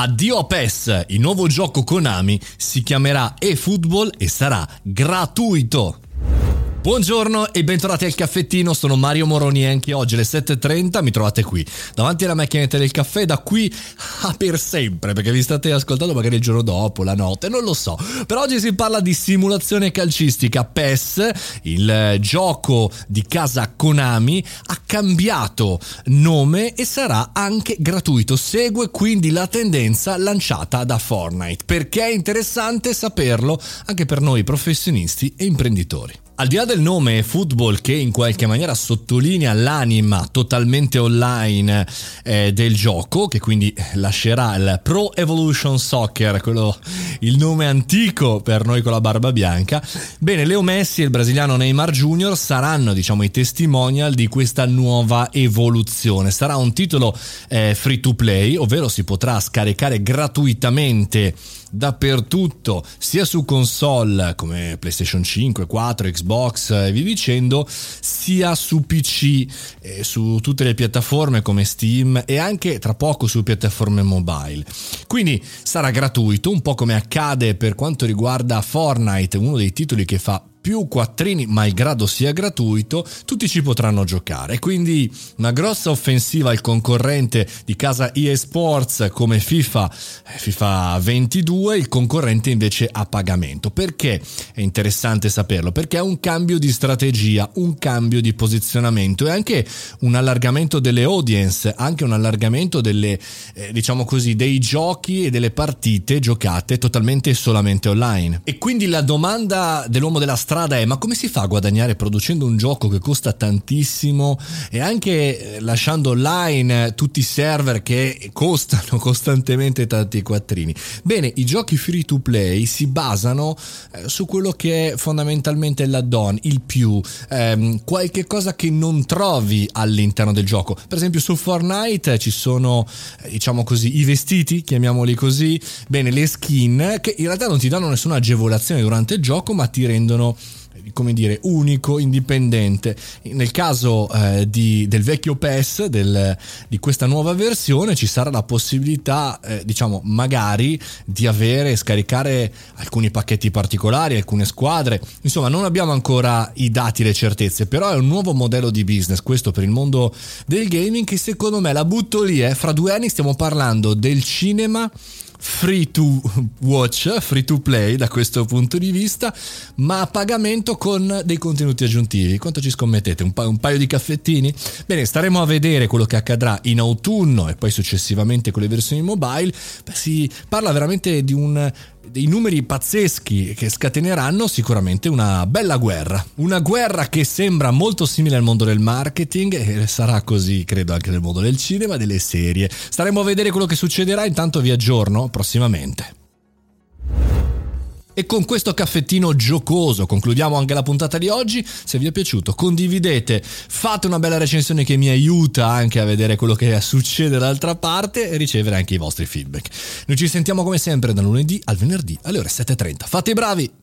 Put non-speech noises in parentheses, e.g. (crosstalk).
Addio a PES, il nuovo gioco Konami si chiamerà eFootball e sarà gratuito. Buongiorno e bentornati al caffettino, sono Mario Moroni e anche oggi alle 7.30 mi trovate qui, davanti alla macchinetta del caffè, da qui a per sempre, perché vi state ascoltando magari il giorno dopo, la notte, non lo so. Per oggi si parla di simulazione calcistica PES, il gioco di casa Konami, ha cambiato nome e sarà anche gratuito, segue quindi la tendenza lanciata da Fortnite. Perché è interessante saperlo anche per noi professionisti e imprenditori. Al di là del nome football che in qualche maniera sottolinea l'anima totalmente online eh, del gioco, che quindi lascerà il Pro Evolution Soccer, quello, il nome antico per noi con la barba bianca, bene, Leo Messi e il brasiliano Neymar Jr. saranno diciamo i testimonial di questa nuova evoluzione. Sarà un titolo eh, free to play, ovvero si potrà scaricare gratuitamente dappertutto, sia su console come PlayStation 5, 4, Xbox e via dicendo, sia su PC, eh, su tutte le piattaforme come Steam e anche tra poco su piattaforme mobile. Quindi sarà gratuito, un po' come accade per quanto riguarda Fortnite, uno dei titoli che fa più quattrini, malgrado sia gratuito, tutti ci potranno giocare. Quindi una grossa offensiva al concorrente di casa EA Sports come FIFA, eh, FIFA 22, il concorrente invece a pagamento. Perché è interessante saperlo? Perché è un cambio di strategia, un cambio di posizionamento e anche un allargamento delle audience, anche un allargamento delle, eh, diciamo così, dei giochi e delle partite giocate totalmente e solamente online. E quindi la domanda dell'uomo della strada è ma come si fa a guadagnare producendo un gioco che costa tantissimo e anche eh, lasciando online tutti i server che costano (laughs) costantemente tanti quattrini? Bene, i giochi free to play si basano eh, su quello che è fondamentalmente l'add-on, il più, ehm, qualche cosa che non trovi all'interno del gioco. Per esempio su Fortnite ci sono, eh, diciamo così, i vestiti, chiamiamoli così, bene, le skin che in realtà non ti danno nessuna agevolazione durante il gioco ma ti rendono come dire, unico, indipendente. Nel caso eh, di, del vecchio PES, del, di questa nuova versione, ci sarà la possibilità, eh, diciamo, magari di avere scaricare alcuni pacchetti particolari, alcune squadre. Insomma, non abbiamo ancora i dati, le certezze, però è un nuovo modello di business, questo per il mondo del gaming, che secondo me la butto lì, eh. fra due anni stiamo parlando del cinema free to watch, free to play da questo punto di vista, ma a pagamento con dei contenuti aggiuntivi. Quanto ci scommettete? Un, pa- un, paio di caffettini? Bene, staremo a vedere quello che accadrà in autunno e poi successivamente con le versioni mobile. Beh, si parla veramente di un dei numeri pazzeschi che scateneranno sicuramente una bella guerra. Una guerra che sembra molto simile al mondo del marketing e sarà così, credo, anche nel mondo del cinema delle serie. Staremo a vedere quello che succederà, intanto vi aggiorno prossimamente. E con questo caffettino giocoso concludiamo anche la puntata di oggi. Se vi è piaciuto condividete, fate una bella recensione che mi aiuta anche a vedere quello che succede dall'altra parte e ricevere anche i vostri feedback. Noi ci sentiamo come sempre da lunedì al venerdì alle ore 7.30. Fate i bravi!